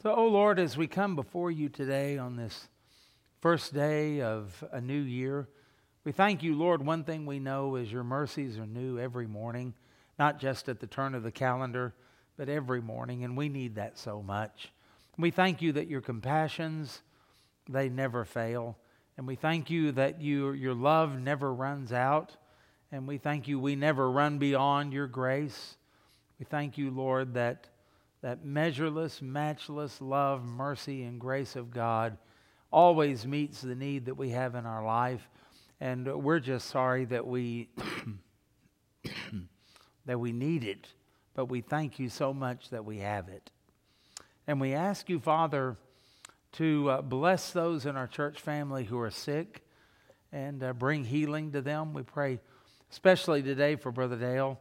So, oh Lord, as we come before you today on this first day of a new year, we thank you, Lord. One thing we know is your mercies are new every morning, not just at the turn of the calendar, but every morning, and we need that so much. We thank you that your compassions, they never fail. And we thank you that you, your love never runs out. And we thank you we never run beyond your grace. We thank you, Lord, that that measureless, matchless love, mercy, and grace of God always meets the need that we have in our life. And we're just sorry that we that we need it, but we thank you so much that we have it. And we ask you, Father, to uh, bless those in our church family who are sick and uh, bring healing to them. We pray especially today for Brother Dale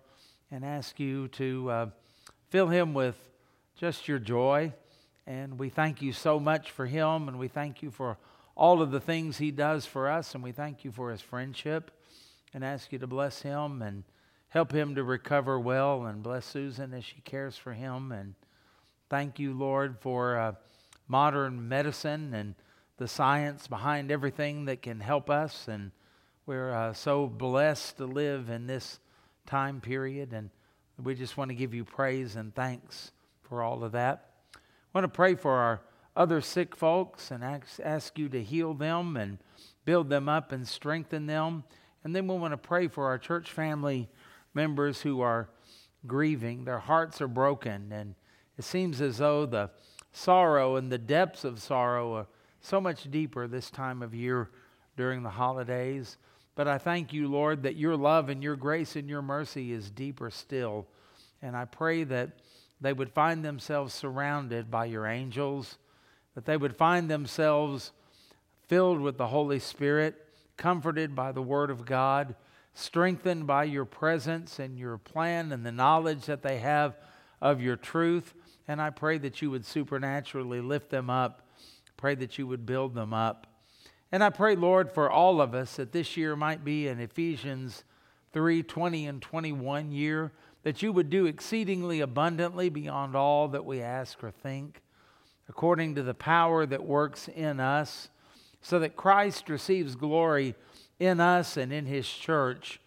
and ask you to uh, fill him with just your joy. And we thank you so much for him, and we thank you for all of the things he does for us, and we thank you for his friendship, and ask you to bless him and help him to recover well, and bless Susan as she cares for him. And thank you, Lord, for uh, modern medicine and the science behind everything that can help us. And we're uh, so blessed to live in this time period, and we just want to give you praise and thanks for all of that. I want to pray for our other sick folks and ask, ask you to heal them and build them up and strengthen them. And then we want to pray for our church family members who are grieving. Their hearts are broken, and it seems as though the sorrow and the depths of sorrow are so much deeper this time of year during the holidays. But I thank you, Lord, that your love and your grace and your mercy is deeper still. And I pray that they would find themselves surrounded by your angels, that they would find themselves filled with the Holy Spirit, comforted by the Word of God, strengthened by your presence and your plan and the knowledge that they have of your truth. And I pray that you would supernaturally lift them up. Pray that you would build them up. And I pray, Lord, for all of us that this year might be an Ephesians 3 20 and 21 year that you would do exceedingly abundantly beyond all that we ask or think, according to the power that works in us, so that Christ receives glory in us and in his church,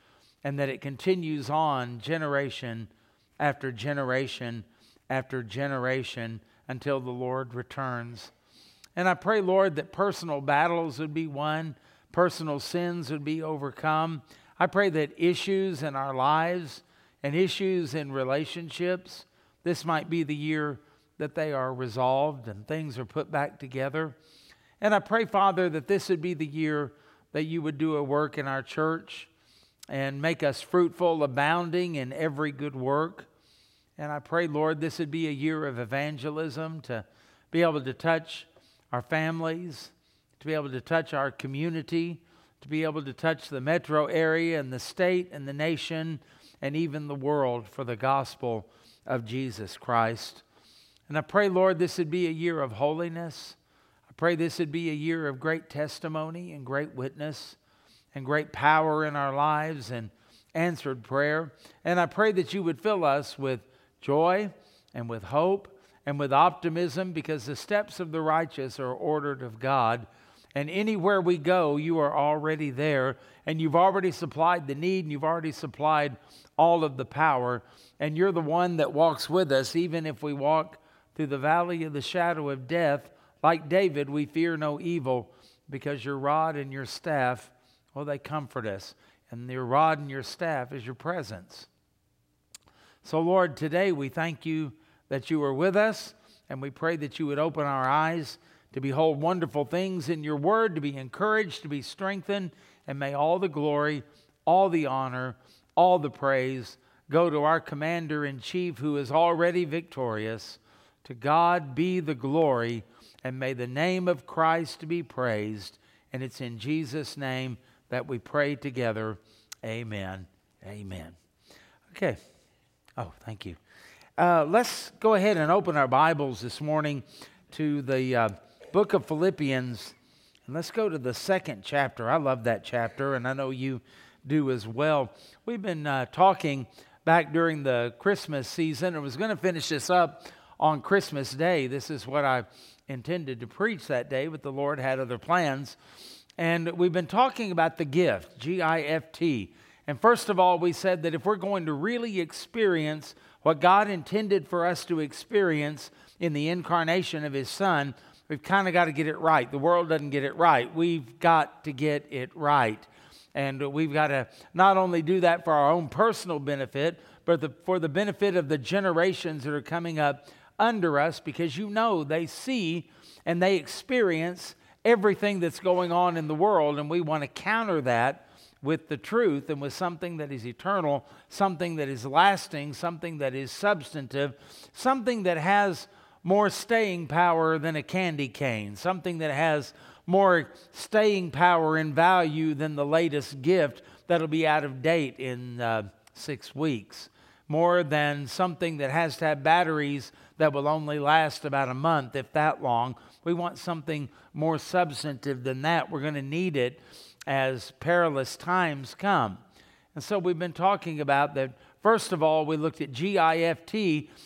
and that it continues on generation after generation after generation until the Lord returns. And I pray, Lord, that personal battles would be won, personal sins would be overcome. I pray that issues in our lives, and issues in relationships, this might be the year that they are resolved and things are put back together. And I pray, Father, that this would be the year that you would do a work in our church and make us fruitful, abounding in every good work. And I pray, Lord, this would be a year of evangelism to be able to touch our families, to be able to touch our community, to be able to touch the metro area and the state and the nation and even the world for the gospel of Jesus Christ. And I pray, Lord, this would be a year of holiness. I pray this would be a year of great testimony and great witness and great power in our lives and answered prayer. And I pray that you would fill us with joy and with hope and with optimism because the steps of the righteous are ordered of God. And anywhere we go, you are already there, and you've already supplied the need, and you've already supplied all of the power. And you're the one that walks with us, even if we walk through the valley of the shadow of death. Like David, we fear no evil because your rod and your staff, well, they comfort us. And your rod and your staff is your presence. So, Lord, today we thank you that you are with us, and we pray that you would open our eyes to behold wonderful things in your word, to be encouraged, to be strengthened, and may all the glory, all the honor, all the praise go to our commander in chief who is already victorious. To God be the glory, and may the name of Christ be praised. And it's in Jesus' name that we pray together. Amen. Amen. Okay. Oh, thank you. Uh, let's go ahead and open our Bibles this morning to the. Uh, book of Philippians, and let's go to the second chapter. I love that chapter, and I know you do as well. We've been uh, talking back during the Christmas season, and was going to finish this up on Christmas Day. This is what I intended to preach that day, but the Lord had other plans. And we've been talking about the gift, G I F T. And first of all, we said that if we're going to really experience what God intended for us to experience in the incarnation of His Son, we've kind of got to get it right. The world doesn't get it right. We've got to get it right. And we've got to not only do that for our own personal benefit, but the, for the benefit of the generations that are coming up under us, because you know they see and they experience everything that's going on in the world, and we want to counter that with the truth and with something that is eternal, something that is lasting, something that is substantive, something that has more staying power than a candy cane, something that has more staying power and value than the latest gift that'll be out of date in uh, six weeks, more than something that has to have batteries that will only last about a month, if that long. We want something more substantive than that. We're going to need it as perilous times come. And so we've been talking about that. First of all, we looked at GIFT.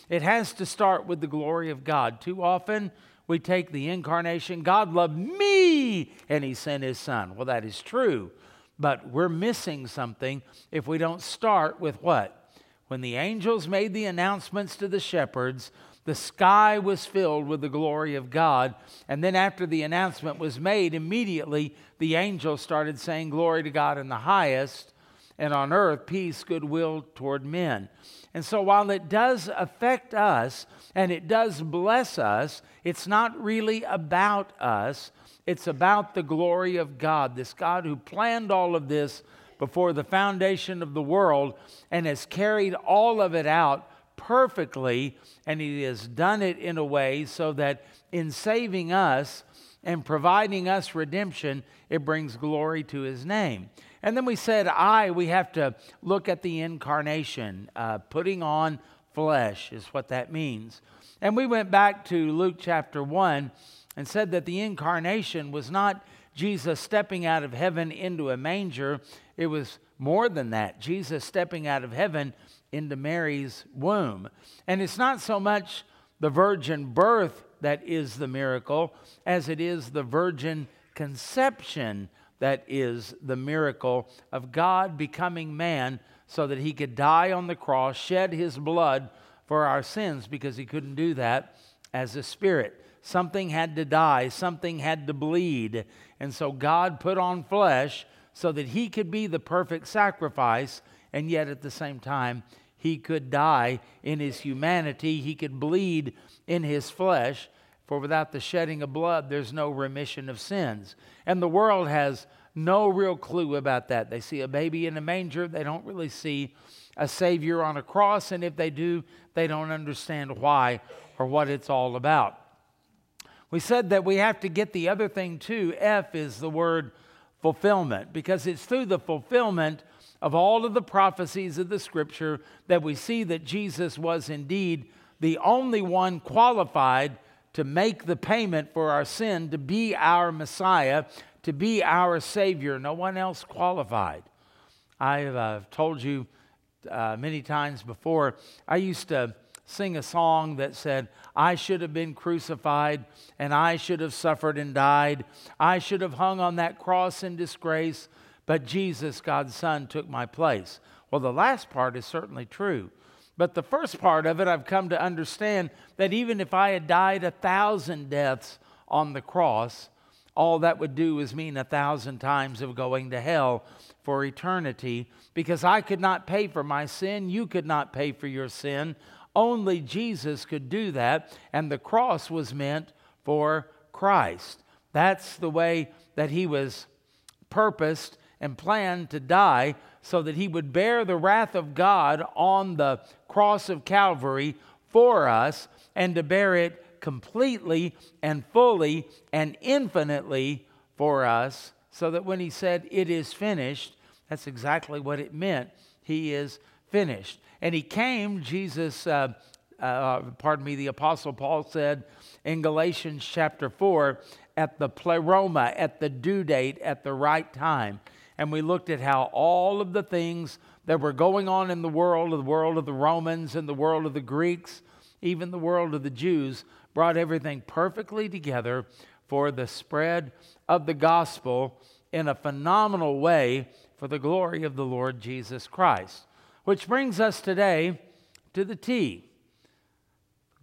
It has to start with the glory of God. Too often, we take the incarnation. God loved me and he sent his son. Well, that is true, but we're missing something if we don't start with what? When the angels made the announcements to the shepherds, the sky was filled with the glory of God. And then, after the announcement was made, immediately the angels started saying, Glory to God in the highest, and on earth, peace, goodwill toward men. And so, while it does affect us and it does bless us, it's not really about us. It's about the glory of God, this God who planned all of this before the foundation of the world and has carried all of it out perfectly. And He has done it in a way so that in saving us and providing us redemption, it brings glory to His name. And then we said, I, we have to look at the incarnation. Uh, putting on flesh is what that means. And we went back to Luke chapter 1 and said that the incarnation was not Jesus stepping out of heaven into a manger, it was more than that. Jesus stepping out of heaven into Mary's womb. And it's not so much the virgin birth that is the miracle as it is the virgin conception that is the miracle of God becoming man so that he could die on the cross, shed his blood for our sins because he couldn't do that as a spirit. Something had to die, something had to bleed. And so God put on flesh so that he could be the perfect sacrifice, and yet at the same time, he could die in his humanity, he could bleed in his flesh for without the shedding of blood, there's no remission of sins. And the world has no real clue about that. They see a baby in a manger, they don't really see a Savior on a cross, and if they do, they don't understand why or what it's all about. We said that we have to get the other thing too. F is the word fulfillment, because it's through the fulfillment of all of the prophecies of the scripture that we see that Jesus was indeed the only one qualified to make the payment for our sin, to be our Messiah, to be our Savior. No one else qualified. I've uh, told you uh, many times before, I used to sing a song that said, I should have been crucified and I should have suffered and died. I should have hung on that cross in disgrace, but Jesus, God's Son, took my place. Well, the last part is certainly true. But the first part of it, I've come to understand that even if I had died a thousand deaths on the cross, all that would do is mean a thousand times of going to hell for eternity because I could not pay for my sin. You could not pay for your sin. Only Jesus could do that, and the cross was meant for Christ. That's the way that he was purposed and planned to die so that he would bear the wrath of God on the cross of Calvary for us and to bear it completely and fully and infinitely for us, so that when he said, It is finished, that's exactly what it meant. He is finished. And he came, Jesus, uh, uh, pardon me, the Apostle Paul said in Galatians chapter 4, at the pleroma, at the due date, at the right time and we looked at how all of the things that were going on in the world, the world of the Romans and the world of the Greeks, even the world of the Jews, brought everything perfectly together for the spread of the gospel in a phenomenal way for the glory of the Lord Jesus Christ. Which brings us today to the T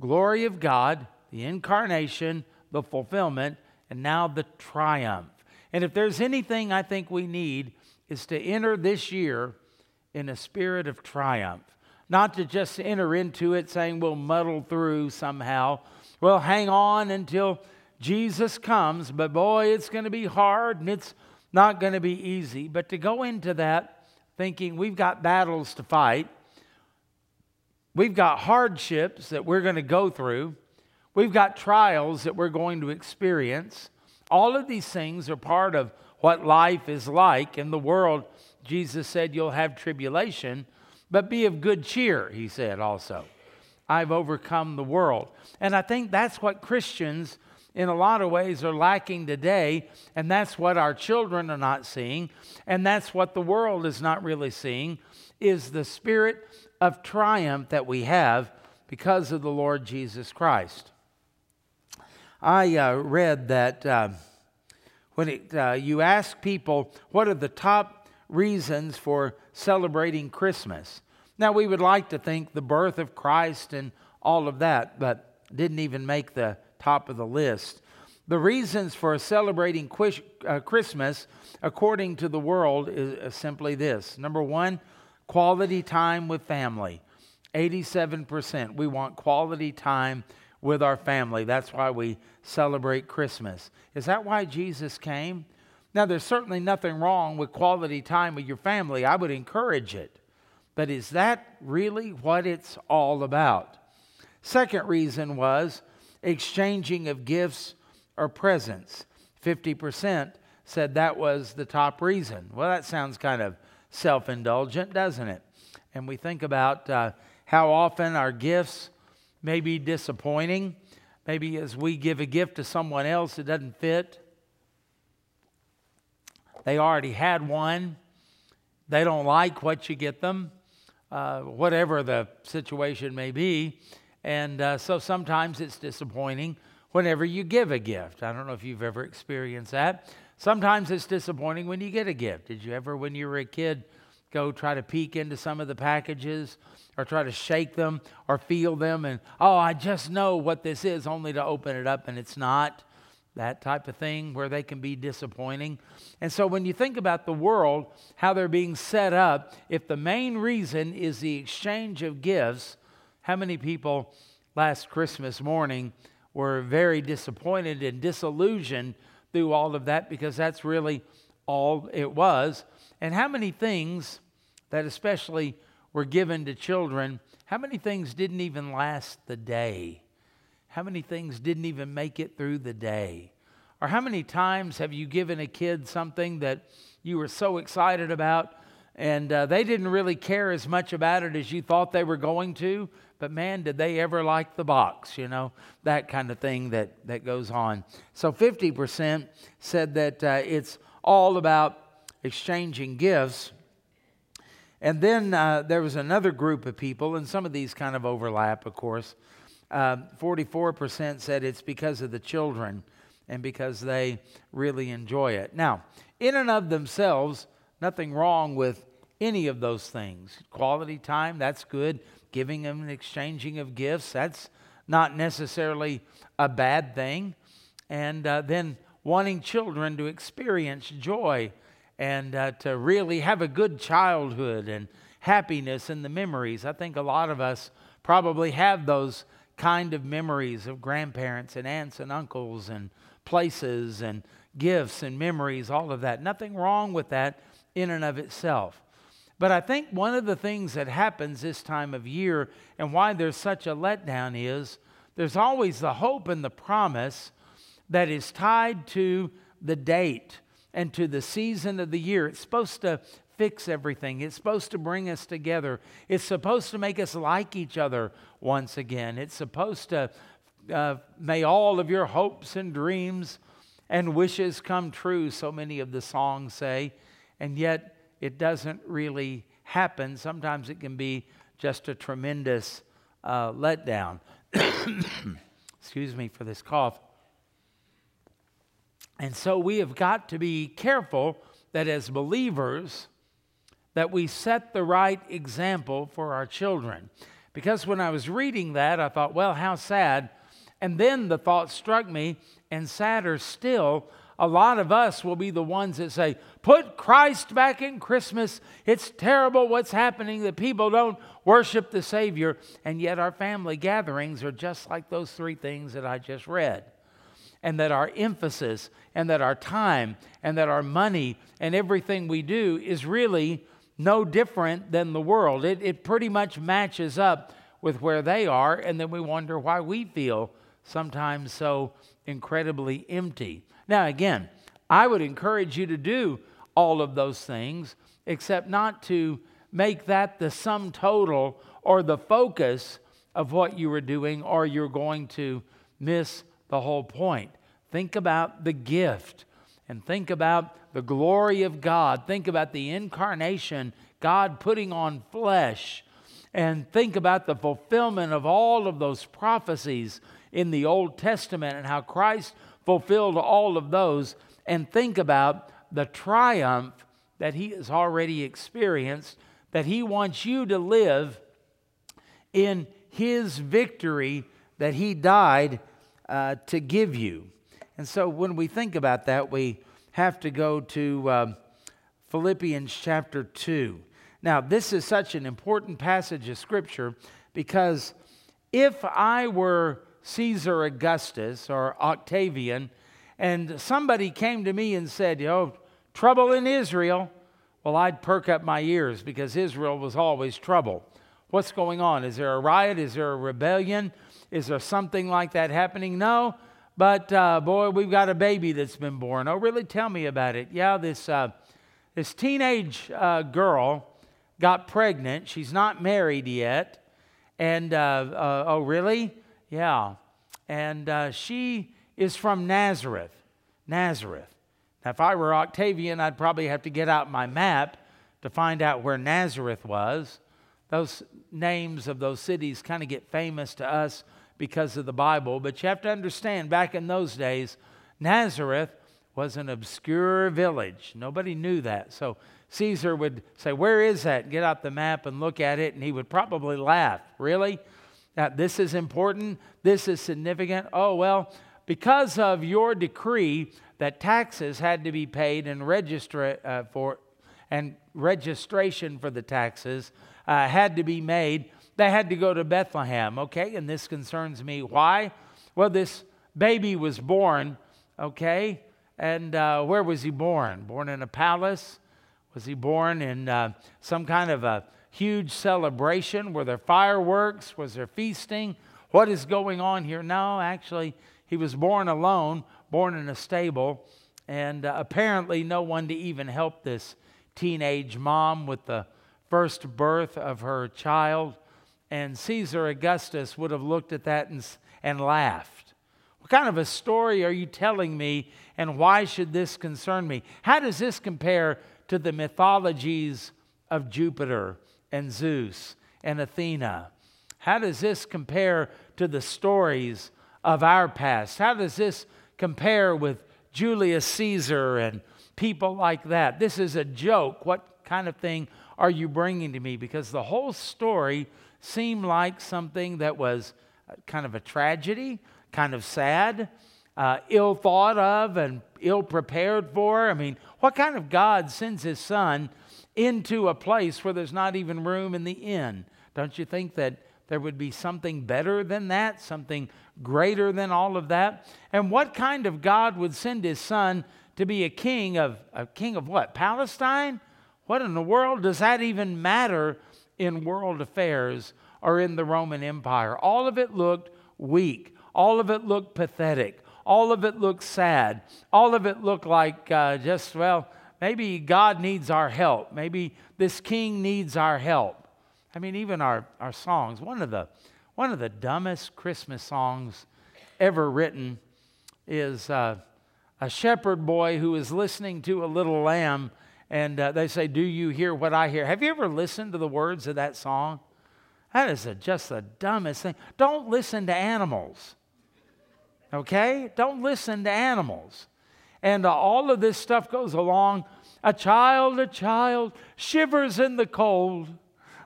glory of God, the incarnation, the fulfillment, and now the triumph. And if there's anything I think we need, is to enter this year in a spirit of triumph. Not to just enter into it saying we'll muddle through somehow. We'll hang on until Jesus comes, but boy, it's going to be hard and it's not going to be easy. But to go into that thinking we've got battles to fight, we've got hardships that we're going to go through, we've got trials that we're going to experience. All of these things are part of what life is like in the world. Jesus said, You'll have tribulation, but be of good cheer, he said also. I've overcome the world. And I think that's what Christians, in a lot of ways, are lacking today. And that's what our children are not seeing. And that's what the world is not really seeing is the spirit of triumph that we have because of the Lord Jesus Christ. I uh, read that uh, when it, uh, you ask people what are the top reasons for celebrating Christmas, now we would like to think the birth of Christ and all of that, but didn't even make the top of the list. The reasons for celebrating uh, Christmas, according to the world, is uh, simply this number one, quality time with family. 87%. We want quality time with our family. That's why we celebrate Christmas. Is that why Jesus came? Now, there's certainly nothing wrong with quality time with your family. I would encourage it. But is that really what it's all about? Second reason was exchanging of gifts or presents. 50% said that was the top reason. Well, that sounds kind of self indulgent, doesn't it? And we think about uh, how often our gifts may be disappointing. Maybe as we give a gift to someone else, it doesn't fit. They already had one. They don't like what you get them, uh, whatever the situation may be. And uh, so sometimes it's disappointing whenever you give a gift. I don't know if you've ever experienced that. Sometimes it's disappointing when you get a gift. Did you ever, when you were a kid, go try to peek into some of the packages or try to shake them or feel them and, oh, I just know what this is, only to open it up and it's not? That type of thing where they can be disappointing. And so when you think about the world, how they're being set up, if the main reason is the exchange of gifts, how many people last Christmas morning were very disappointed and disillusioned through all of that because that's really all it was? And how many things that especially were given to children, how many things didn't even last the day? How many things didn't even make it through the day? Or how many times have you given a kid something that you were so excited about and uh, they didn't really care as much about it as you thought they were going to? But man, did they ever like the box, you know, that kind of thing that, that goes on. So 50% said that uh, it's all about exchanging gifts and then uh, there was another group of people, and some of these kind of overlap, of course. Uh, 44% said it's because of the children and because they really enjoy it. Now, in and of themselves, nothing wrong with any of those things. Quality time, that's good. Giving them and exchanging of gifts, that's not necessarily a bad thing. And uh, then wanting children to experience joy and uh, to really have a good childhood and happiness and the memories. I think a lot of us probably have those kind of memories of grandparents and aunts and uncles and places and gifts and memories, all of that. Nothing wrong with that in and of itself. But I think one of the things that happens this time of year and why there's such a letdown is there's always the hope and the promise that is tied to the date and to the season of the year. It's supposed to fix everything, it's supposed to bring us together, it's supposed to make us like each other once again. It's supposed to, uh, may all of your hopes and dreams and wishes come true, so many of the songs say, and yet it doesn't really happen. Sometimes it can be just a tremendous uh, letdown. Excuse me for this cough. And so we have got to be careful that as believers that we set the right example for our children. Because when I was reading that, I thought, well, how sad. And then the thought struck me, and sadder still, a lot of us will be the ones that say, Put Christ back in Christmas. It's terrible what's happening that people don't worship the Savior. And yet our family gatherings are just like those three things that I just read. And that our emphasis and that our time and that our money and everything we do is really no different than the world. It, it pretty much matches up with where they are. And then we wonder why we feel sometimes so incredibly empty. Now, again, I would encourage you to do all of those things, except not to make that the sum total or the focus of what you are doing, or you're going to miss the whole point. Think about the gift and think about the glory of God. Think about the incarnation, God putting on flesh, and think about the fulfillment of all of those prophecies in the Old Testament and how Christ fulfilled all of those, and think about the triumph that he has already experienced, that he wants you to live in his victory that he died uh, to give you. And so when we think about that, we have to go to uh, Philippians chapter 2. Now, this is such an important passage of Scripture because if I were Caesar Augustus or Octavian, and somebody came to me and said, you know, trouble in Israel, well, I'd perk up my ears because Israel was always trouble. What's going on? Is there a riot? Is there a rebellion? Is there something like that happening? No, but uh, boy, we've got a baby that's been born. Oh, really? Tell me about it. Yeah, this, uh, this teenage uh, girl got pregnant. She's not married yet. And, uh, uh, oh, really? Yeah. And uh, she is from Nazareth. Nazareth. Now, if I were Octavian, I'd probably have to get out my map to find out where Nazareth was. Those names of those cities kind of get famous to us because of the Bible, but you have to understand back in those days, Nazareth was an obscure village. Nobody knew that. So Caesar would say, Where is that? Get out the map and look at it, and he would probably laugh. Really? Now, this is important. This is significant. Oh, well, because of your decree that taxes had to be paid and register uh, for and registration for the taxes uh, had to be made, they had to go to Bethlehem. Okay, and this concerns me. Why? Well, this baby was born. Okay, and uh, where was he born? Born in a palace? Was he born in uh, some kind of a huge celebration? Were there fireworks? Was there feasting? What is going on here? No, actually, he was born alone, born in a stable, and uh, apparently no one to even help this teenage mom with the first birth of her child. And Caesar Augustus would have looked at that and, and laughed. What kind of a story are you telling me, and why should this concern me? How does this compare to the mythologies of Jupiter and Zeus and Athena? How does this compare to the stories of our past? How does this compare with Julius Caesar and people like that? This is a joke. What kind of thing are you bringing to me? Because the whole story seemed like something that was kind of a tragedy, kind of sad, uh, ill thought of, and ill prepared for. I mean, what kind of God sends his son into a place where there's not even room in the inn? Don't you think that there would be something better than that, something greater than all of that? And what kind of God would send his son to be a king of a king of what? Palestine? What in the world does that even matter in world affairs or in the Roman Empire? All of it looked weak. All of it looked pathetic. All of it looked sad. All of it looked like uh, just, well, maybe God needs our help. Maybe this king needs our help. I mean, even our, our songs. One of, the, one of the dumbest Christmas songs ever written is uh, a shepherd boy who is listening to a little lamb, and uh, they say, Do you hear what I hear? Have you ever listened to the words of that song? That is a, just the dumbest thing. Don't listen to animals. Okay? Don't listen to animals. And uh, all of this stuff goes along. A child, a child shivers in the cold.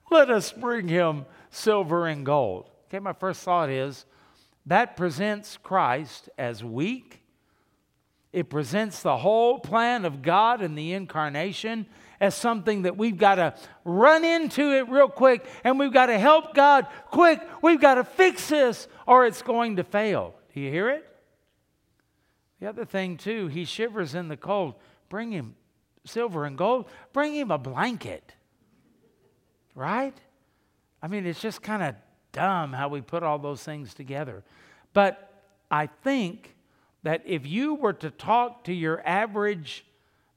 Let us bring him silver and gold. Okay, my first thought is that presents Christ as weak. It presents the whole plan of God and the incarnation as something that we've got to run into it real quick and we've got to help God quick. We've got to fix this or it's going to fail. Do you hear it? The other thing, too, he shivers in the cold. Bring him silver and gold, bring him a blanket. Right? I mean, it's just kind of dumb how we put all those things together. But I think that if you were to talk to your average,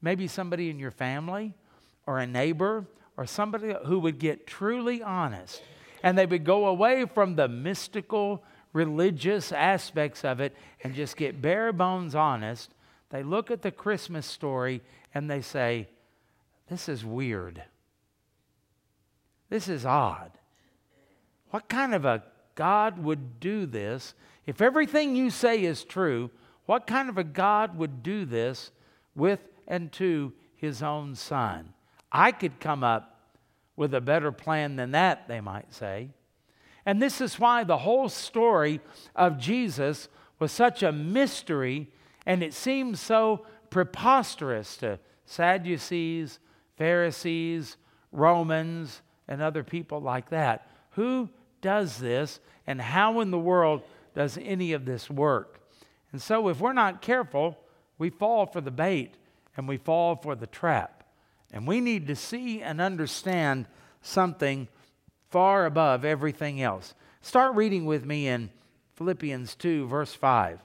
maybe somebody in your family or a neighbor or somebody who would get truly honest and they would go away from the mystical, religious aspects of it and just get bare bones honest, they look at the Christmas story and they say, This is weird. This is odd. What kind of a God would do this? If everything you say is true, what kind of a God would do this with and to his own son? I could come up with a better plan than that, they might say. And this is why the whole story of Jesus was such a mystery and it seems so preposterous to Sadducees, Pharisees, Romans, and other people like that. Who does this and how in the world does any of this work? And so, if we're not careful, we fall for the bait and we fall for the trap. And we need to see and understand something far above everything else. Start reading with me in Philippians 2, verse 5.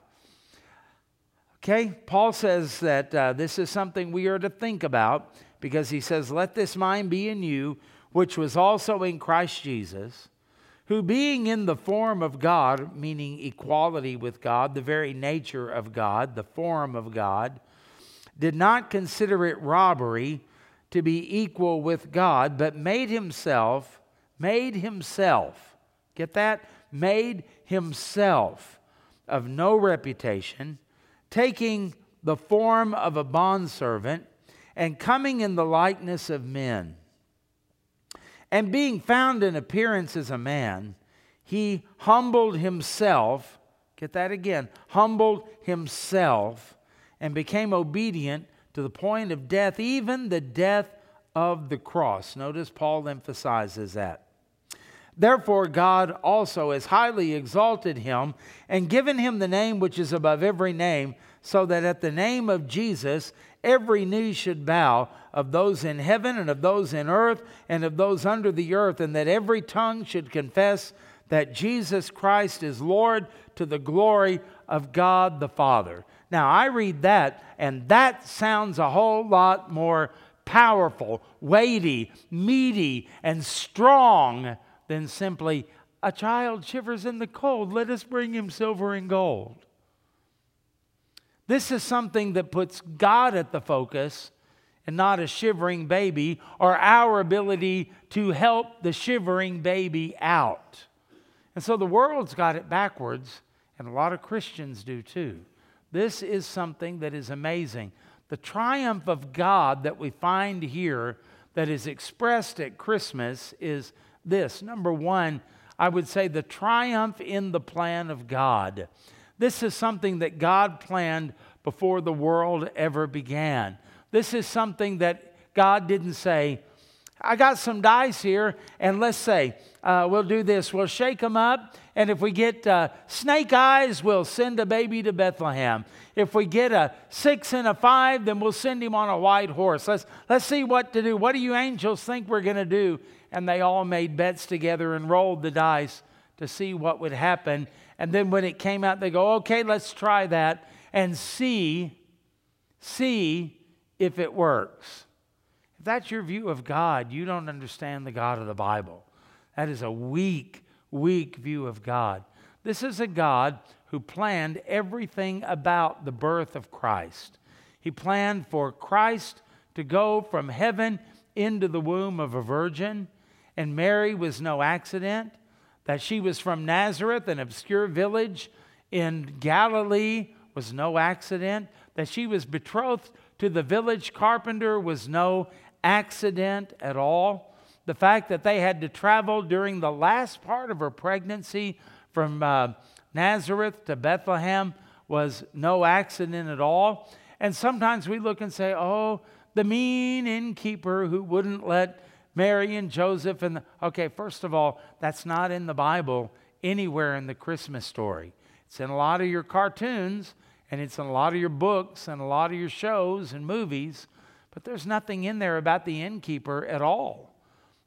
Okay, Paul says that uh, this is something we are to think about because he says, Let this mind be in you, which was also in Christ Jesus, who being in the form of God, meaning equality with God, the very nature of God, the form of God, did not consider it robbery to be equal with God, but made himself made himself, get that? Made himself of no reputation, taking the form of a bondservant and coming in the likeness of men. And being found in appearance as a man, he humbled himself, get that again, humbled himself and became obedient to the point of death, even the death of the cross. Notice Paul emphasizes that. Therefore, God also has highly exalted him and given him the name which is above every name, so that at the name of Jesus every knee should bow of those in heaven and of those in earth and of those under the earth, and that every tongue should confess that Jesus Christ is Lord to the glory of God the Father. Now, I read that, and that sounds a whole lot more powerful, weighty, meaty, and strong than simply, a child shivers in the cold, let us bring him silver and gold. This is something that puts God at the focus and not a shivering baby or our ability to help the shivering baby out. And so the world's got it backwards, and a lot of Christians do too. This is something that is amazing. The triumph of God that we find here that is expressed at Christmas is this. Number one, I would say the triumph in the plan of God. This is something that God planned before the world ever began. This is something that God didn't say, I got some dice here, and let's say uh, we'll do this. We'll shake them up, and if we get uh, snake eyes, we'll send a baby to Bethlehem. If we get a six and a five, then we'll send him on a white horse. Let's, let's see what to do. What do you angels think we're going to do? and they all made bets together and rolled the dice to see what would happen. And then when it came out, they go, okay, let's try that and see, see if it works. If that's your view of God, you don't understand the God of the Bible. That is a weak, weak view of God. This is a God who planned everything about the birth of Christ. He planned for Christ to go from heaven into the womb of a virgin And Mary was no accident, that she was from Nazareth, an obscure village in Galilee, was no accident, that she was betrothed to the village carpenter was no accident at all. The fact that they had to travel during the last part of her pregnancy from uh, Nazareth to Bethlehem was no accident at all. And sometimes we look and say, oh, the mean innkeeper who wouldn't let Mary and Joseph and the, okay, first of all, that's not in the Bible anywhere in the Christmas story. It's in a lot of your cartoons and it's in a lot of your books and a lot of your shows and movies, but there's nothing in there about the innkeeper at all.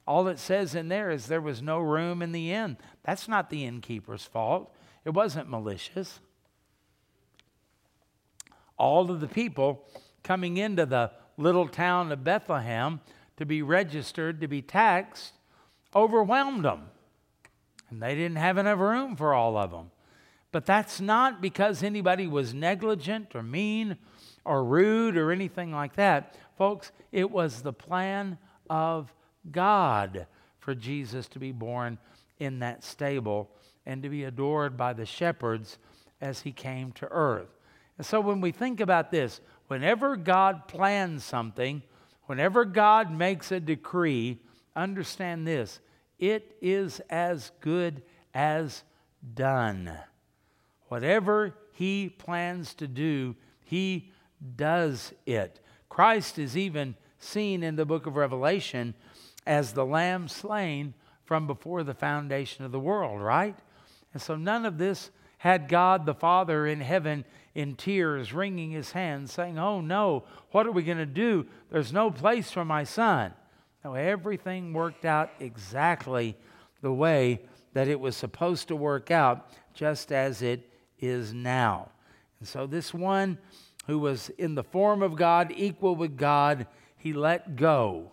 All it says in there is there was no room in the inn. That's not the innkeeper's fault. It wasn't malicious. All of the people coming into the little town of Bethlehem to be registered, to be taxed, overwhelmed them. And they didn't have enough room for all of them. But that's not because anybody was negligent or mean or rude or anything like that. Folks, it was the plan of God for Jesus to be born in that stable and to be adored by the shepherds as he came to earth. And so when we think about this, whenever God plans something, whenever God makes a decree, understand this it is as good as done. Whatever he plans to do, he does it. Christ is even seen in the book of Revelation as the lamb slain from before the foundation of the world, right? And so none of this had God the Father in heaven in tears, wringing his hands, saying, Oh no, what are we going to do? There's no place for my son. No, everything worked out exactly the way that it was supposed to work out, just as it is now. And so, this one who was in the form of God, equal with God, he let go.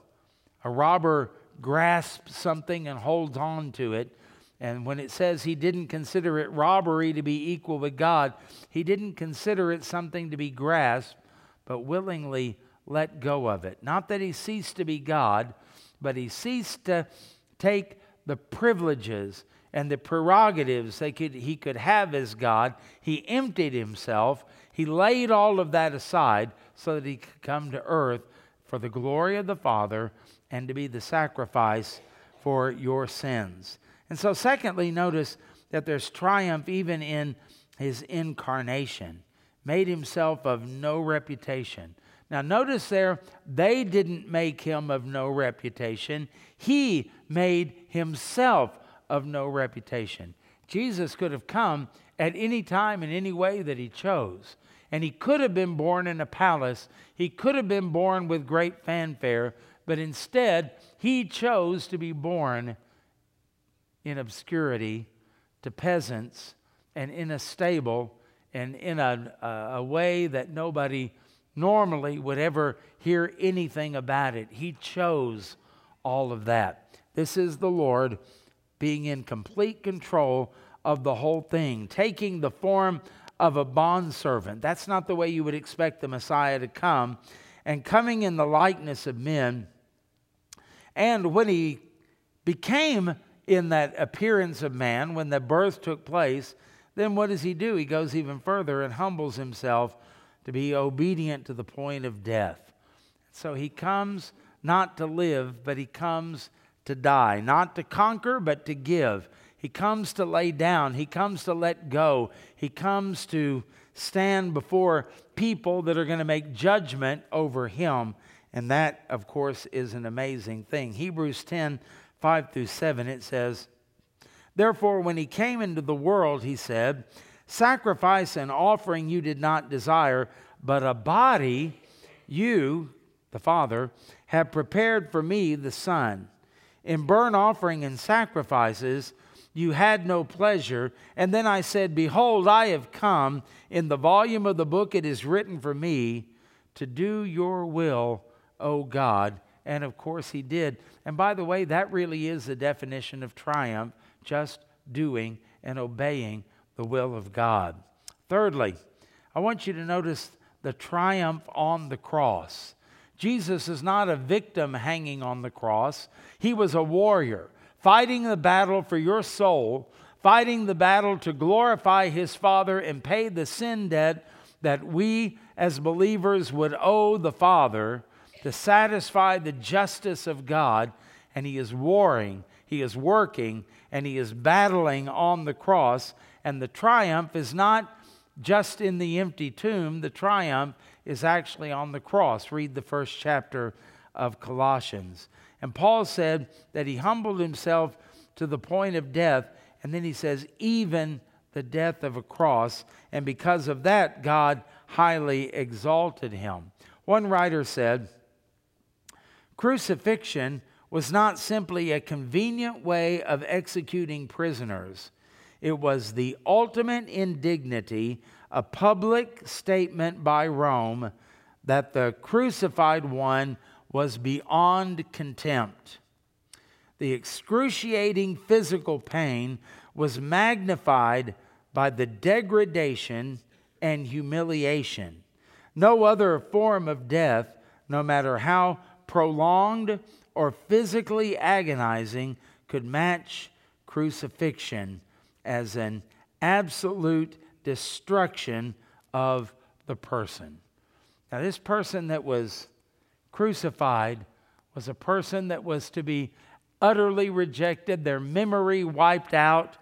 A robber grasps something and holds on to it. And when it says he didn't consider it robbery to be equal with God, he didn't consider it something to be grasped, but willingly let go of it. Not that he ceased to be God, but he ceased to take the privileges and the prerogatives they could, he could have as God. He emptied himself. He laid all of that aside so that he could come to earth for the glory of the Father and to be the sacrifice for your sins. And so, secondly, notice that there's triumph even in his incarnation, made himself of no reputation. Now, notice there, they didn't make him of no reputation. He made himself of no reputation. Jesus could have come at any time in any way that he chose. And he could have been born in a palace. He could have been born with great fanfare. But instead, he chose to be born in obscurity to peasants and in a stable and in a, a, way that nobody normally would ever hear anything about it. He chose all of that. This is the Lord being in complete control of the whole thing, taking the form of a bondservant. That's not the way you would expect the Messiah to come. And coming in the likeness of men. And when he became in that appearance of man, when the birth took place, then what does he do? He goes even further and humbles himself to be obedient to the point of death. So he comes not to live, but he comes to die, not to conquer, but to give. He comes to lay down, he comes to let go, he comes to stand before people that are going to make judgment over him. And that, of course, is an amazing thing. Hebrews 10 5 through 7, it says, Therefore, when he came into the world, he said, Sacrifice and offering you did not desire, but a body you, the Father, have prepared for me, the Son. In burnt offering and sacrifices you had no pleasure. And then I said, Behold, I have come. In the volume of the book it is written for me to do your will, O God. And of course he did. And by the way, that really is the definition of triumph just doing and obeying the will of God. Thirdly, I want you to notice the triumph on the cross. Jesus is not a victim hanging on the cross, he was a warrior fighting the battle for your soul, fighting the battle to glorify his Father and pay the sin debt that we as believers would owe the Father to satisfy the justice of God. And he is warring, he is working, and he is battling on the cross. And the triumph is not just in the empty tomb, the triumph is actually on the cross. Read the first chapter of Colossians. And Paul said that he humbled himself to the point of death. And then he says, even the death of a cross. And because of that, God highly exalted him. One writer said, Crucifixion was not simply a convenient way of executing prisoners, it was the ultimate indignity, a public statement by Rome that the crucified one was beyond contempt. The excruciating physical pain was magnified by the degradation and humiliation. No other form of death, no matter how prolonged or physically agonizing, could match crucifixion as an absolute destruction of the person. Now, this person that was crucified was a person that was to be utterly rejected, their memory wiped out.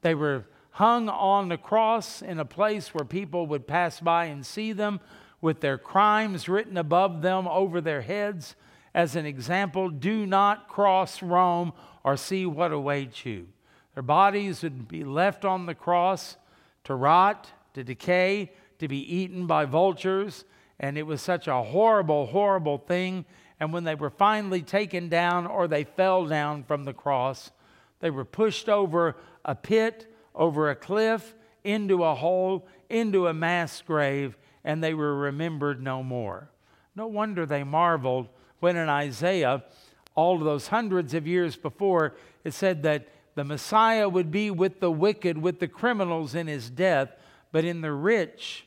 They were hung on the cross in a place where people would pass by and see them with their crimes written above them over their heads. As an example, do not cross Rome or see what awaits you. Their bodies would be left on the cross to rot, to decay, to be eaten by vultures and it was such a horrible, horrible thing. And when they were finally taken down or they fell down from the cross, they were pushed over a pit, over a cliff, into a hole, into a mass grave, and they were remembered no more. No wonder they marveled when in Isaiah, all of those hundreds of years before, it said that the Messiah would be with the wicked, with the criminals in his death, but in the rich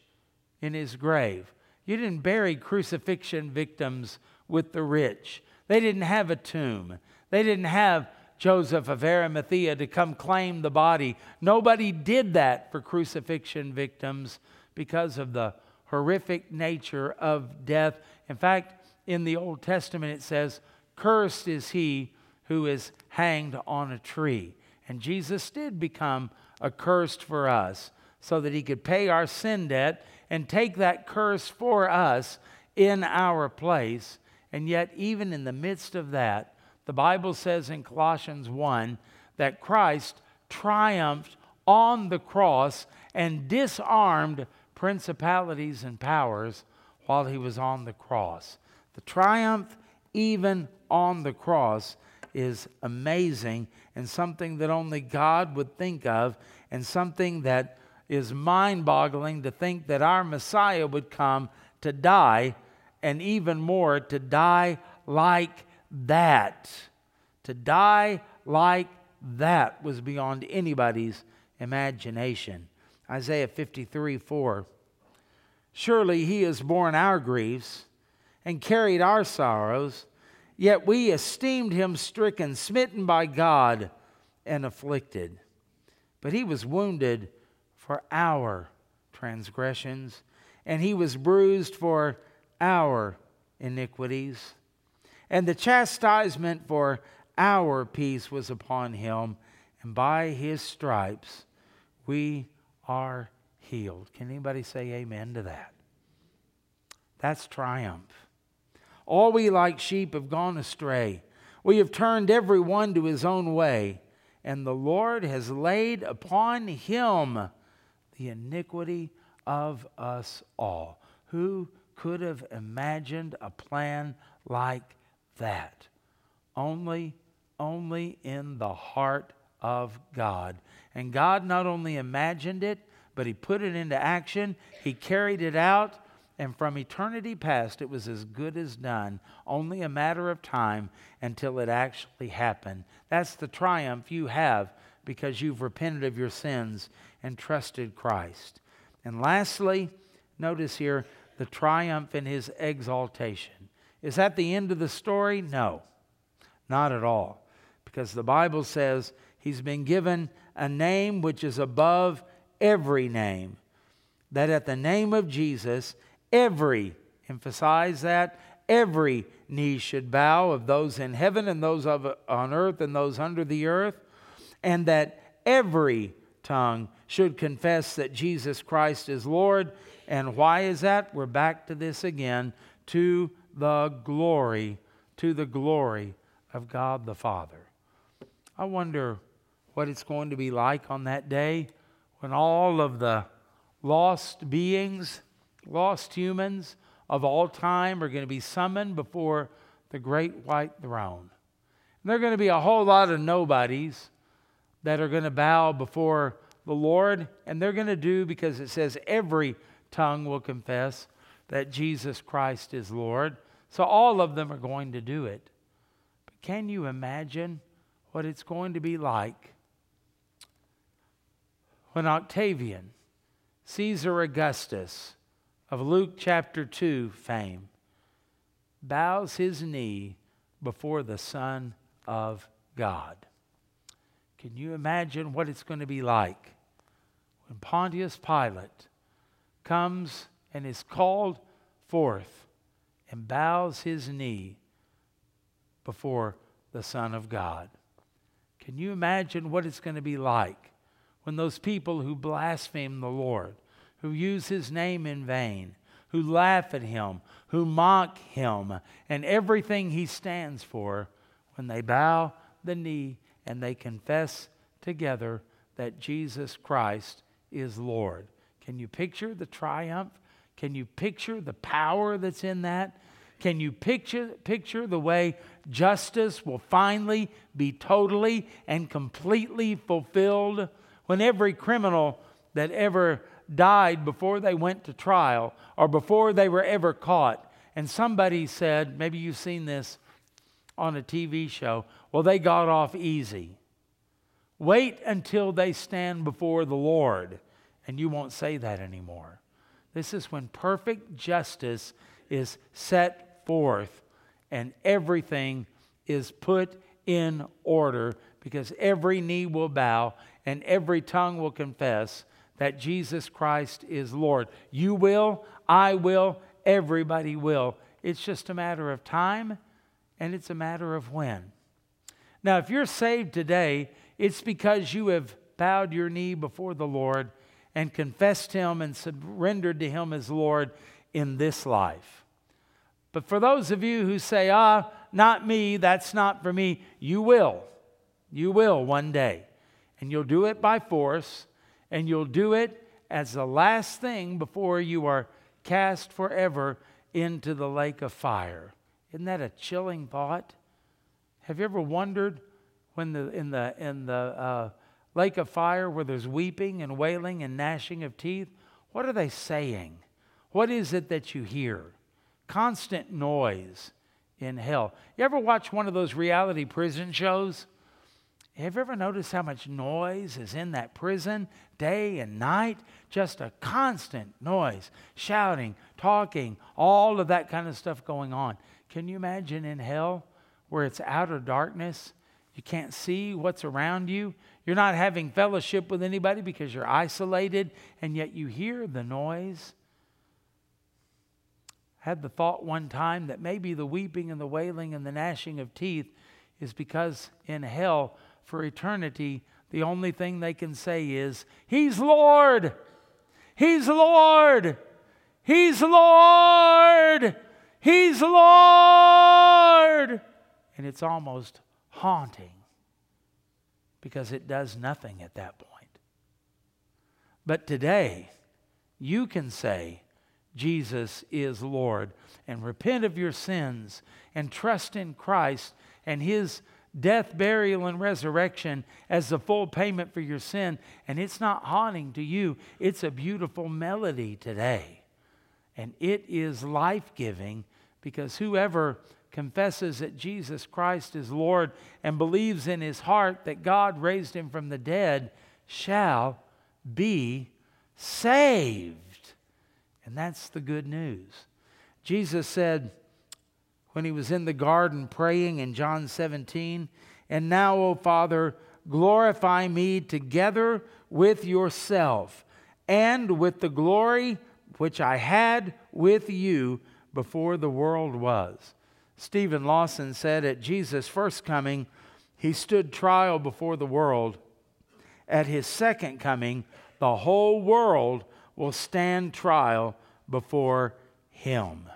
in his grave. You didn't bury crucifixion victims with the rich. They didn't have a tomb. They didn't have Joseph of Arimathea to come claim the body. Nobody did that for crucifixion victims because of the horrific nature of death. In fact, in the Old Testament it says, Cursed is he who is hanged on a tree. And Jesus did become accursed for us so that he could pay our sin debt and take that curse for us in our place. And yet, even in the midst of that, the Bible says in Colossians 1 that Christ triumphed on the cross and disarmed principalities and powers while he was on the cross. The triumph, even on the cross, is amazing and something that only God would think of, and something that is mind boggling to think that our Messiah would come to die, and even more, to die like that. To die like that was beyond anybody's imagination. Isaiah 53 4. Surely he has borne our griefs and carried our sorrows, yet we esteemed him stricken, smitten by God, and afflicted. But he was wounded for our transgressions, and he was bruised for our iniquities. And the chastisement for our peace was upon him, and by his stripes we are healed. Can anybody say amen to that? That's triumph. All we like sheep have gone astray. We have turned every one to his own way, and the Lord has laid upon him the iniquity of us all. Who could have imagined a plan like that? Only, only in the heart of God. And God not only imagined it, but He put it into action, He carried it out, and from eternity past, it was as good as done, only a matter of time until it actually happened. That's the triumph you have because you've repented of your sins and trusted Christ. And lastly, notice here the triumph in his exaltation. Is that the end of the story? No, not at all. Because the Bible says he's been given a name which is above every name. That at the name of Jesus, every, emphasize that, every knee should bow of those in heaven and those of, on earth and those under the earth, and that every tongue should confess that Jesus Christ is Lord. And why is that? We're back to this again to the glory, to the glory of God the Father. I wonder what it's going to be like on that day when all of the lost beings, lost humans of all time are going to be summoned before the great white throne. And there are going to be a whole lot of nobodies that are going to bow before the Lord, and they're going to do because it says every tongue will confess that Jesus Christ is Lord. So all of them are going to do it. But can you imagine what it's going to be like when Octavian, Caesar Augustus of Luke chapter 2 fame, bows his knee before the Son of God? Can you imagine what it's going to be like when Pontius Pilate comes and is called forth and bows his knee before the Son of God? Can you imagine what it's going to be like when those people who blaspheme the Lord, who use his name in vain, who laugh at him, who mock him, and everything he stands for, when they bow the knee and they confess together that Jesus Christ is Lord. Can you picture the triumph? Can you picture the power that's in that? Can you picture, picture the way justice will finally be totally and completely fulfilled when every criminal that ever died before they went to trial or before they were ever caught, and somebody said, maybe you've seen this on a TV show, well, they got off easy. Wait until they stand before the Lord, and you won't say that anymore. This is when perfect justice is set forth and everything is put in order because every knee will bow and every tongue will confess that Jesus Christ is Lord. You will, I will, everybody will. It's just a matter of time and it's a matter of when. Now, if you're saved today, it's because you have bowed your knee before the Lord and confessed Him and surrendered to Him as Lord in this life. But for those of you who say, ah, not me, that's not for me, you will. You will one day. And you'll do it by force, and you'll do it as the last thing before you are cast forever into the lake of fire. Isn't that a chilling thought? Have you ever wondered when the, in the, in the uh, lake of fire where there's weeping and wailing and gnashing of teeth? What are they saying? What is it that you hear? Constant noise in hell. You ever watch one of those reality prison shows? Have you ever noticed how much noise is in that prison day and night? Just a constant noise, shouting, talking, all of that kind of stuff going on. Can you imagine in hell where it's outer darkness? You can't see what's around you. You're not having fellowship with anybody because you're isolated, and yet you hear the noise. I had the thought one time that maybe the weeping and the wailing and the gnashing of teeth is because in hell, for eternity, the only thing they can say is, He's Lord! He's Lord! He's Lord! He's Lord! And it's almost haunting because it does nothing at that point. But today, you can say, Jesus is Lord, and repent of your sins and trust in Christ and His death, burial, and resurrection as the full payment for your sin. And it's not haunting to you, it's a beautiful melody today. And it is life giving because whoever confesses that Jesus Christ is Lord and believes in his heart that God raised him from the dead shall be saved. And that's the good news. Jesus said, when he was in the garden praying in John 17. And now, O Father, glorify me together with yourself and with the glory which I had with you before the world was. Steven Lawson said at Jesus' first coming, he stood trial before the world. At his second coming, the whole world will stand trial before him.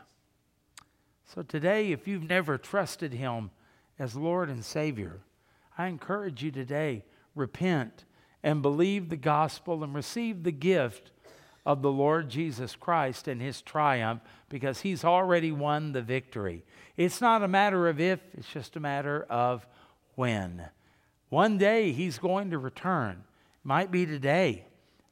So today, if you've never trusted him as Lord and Savior, I encourage you today repent and believe the gospel and receive the gift of the Lord Jesus Christ and his triumph because he's already won the victory. It's not a matter of if, it's just a matter of when. One day he's going to return. Might be today,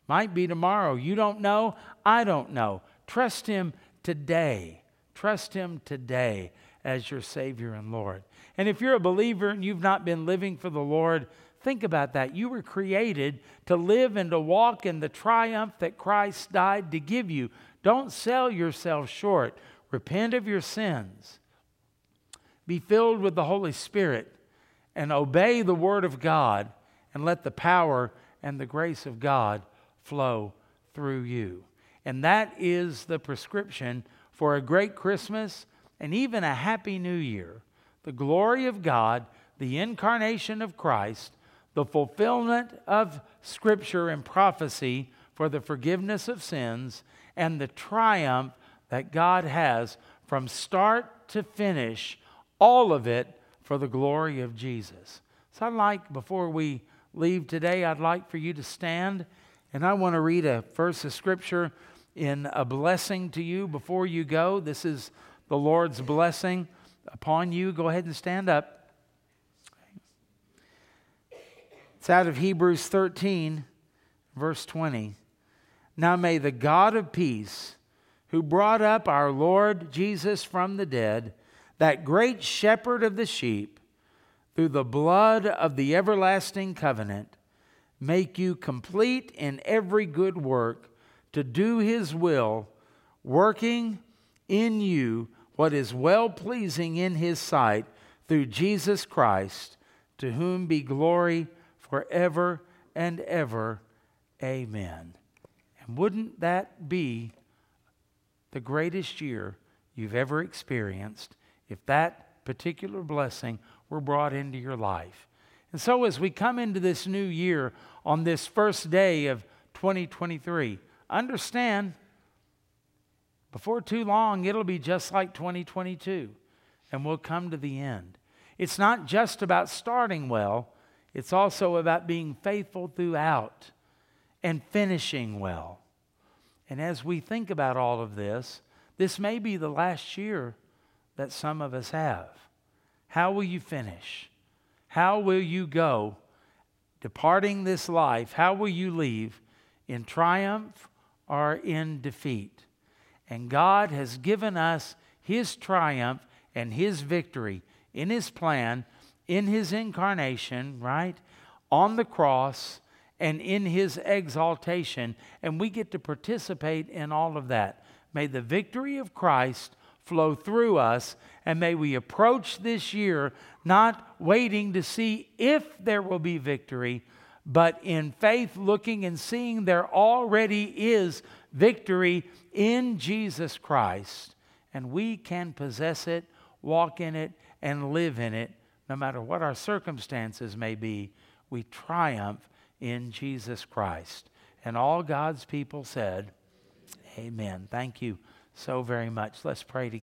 might be tomorrow. You don't know, I don't know. Trust him today. Trust him today as your Savior and Lord. And if you're a believer and you've not been living for the Lord, think about that. You were created to live and to walk in the triumph that Christ died to give you. Don't sell yourself short. Repent of your sins. Be filled with the Holy Spirit and obey the Word of God and let the power and the grace of God flow through you. And that is the prescription for a great Christmas and even a happy new year. The glory of God, the incarnation of Christ, the fulfillment of Scripture and prophecy for the forgiveness of sins, and the triumph that God has from start to finish, all of it for the glory of Jesus. So I'd like, before we leave today, I'd like for you to stand, and I want to read a verse of Scripture in a blessing to you before you go. This is the Lord's blessing upon you. Go ahead and stand up. It's out of Hebrews 13, verse 20. Now may the God of peace, who brought up our Lord Jesus from the dead, that great shepherd of the sheep, through the blood of the everlasting covenant, make you complete in every good work to do his will, working in you what is well pleasing in his sight through Jesus Christ, to whom be glory forever and ever. Amen. And wouldn't that be the greatest year you've ever experienced if that particular blessing were brought into your life? And so, as we come into this new year on this first day of 2023, understand before too long it'll be just like 2022 and we'll come to the end. It's not just about starting well, it's also about being faithful throughout and finishing well. And as we think about all of this, this may be the last year that some of us have. How will you finish? How will you go departing this life? How will you leave in triumph or in defeat? And God has given us His triumph and His victory in His plan in his incarnation, right? On the cross and in his exaltation. And we get to participate in all of that. May the victory of Christ flow through us, and may we approach this year not waiting to see if there will be victory, but in faith looking and seeing there already is victory in Jesus Christ. And we can possess it, walk in it, and live in it no matter what our circumstances may be, we triumph in Jesus Christ. And all God's people said, Amen. Thank you so very much. Let's pray together.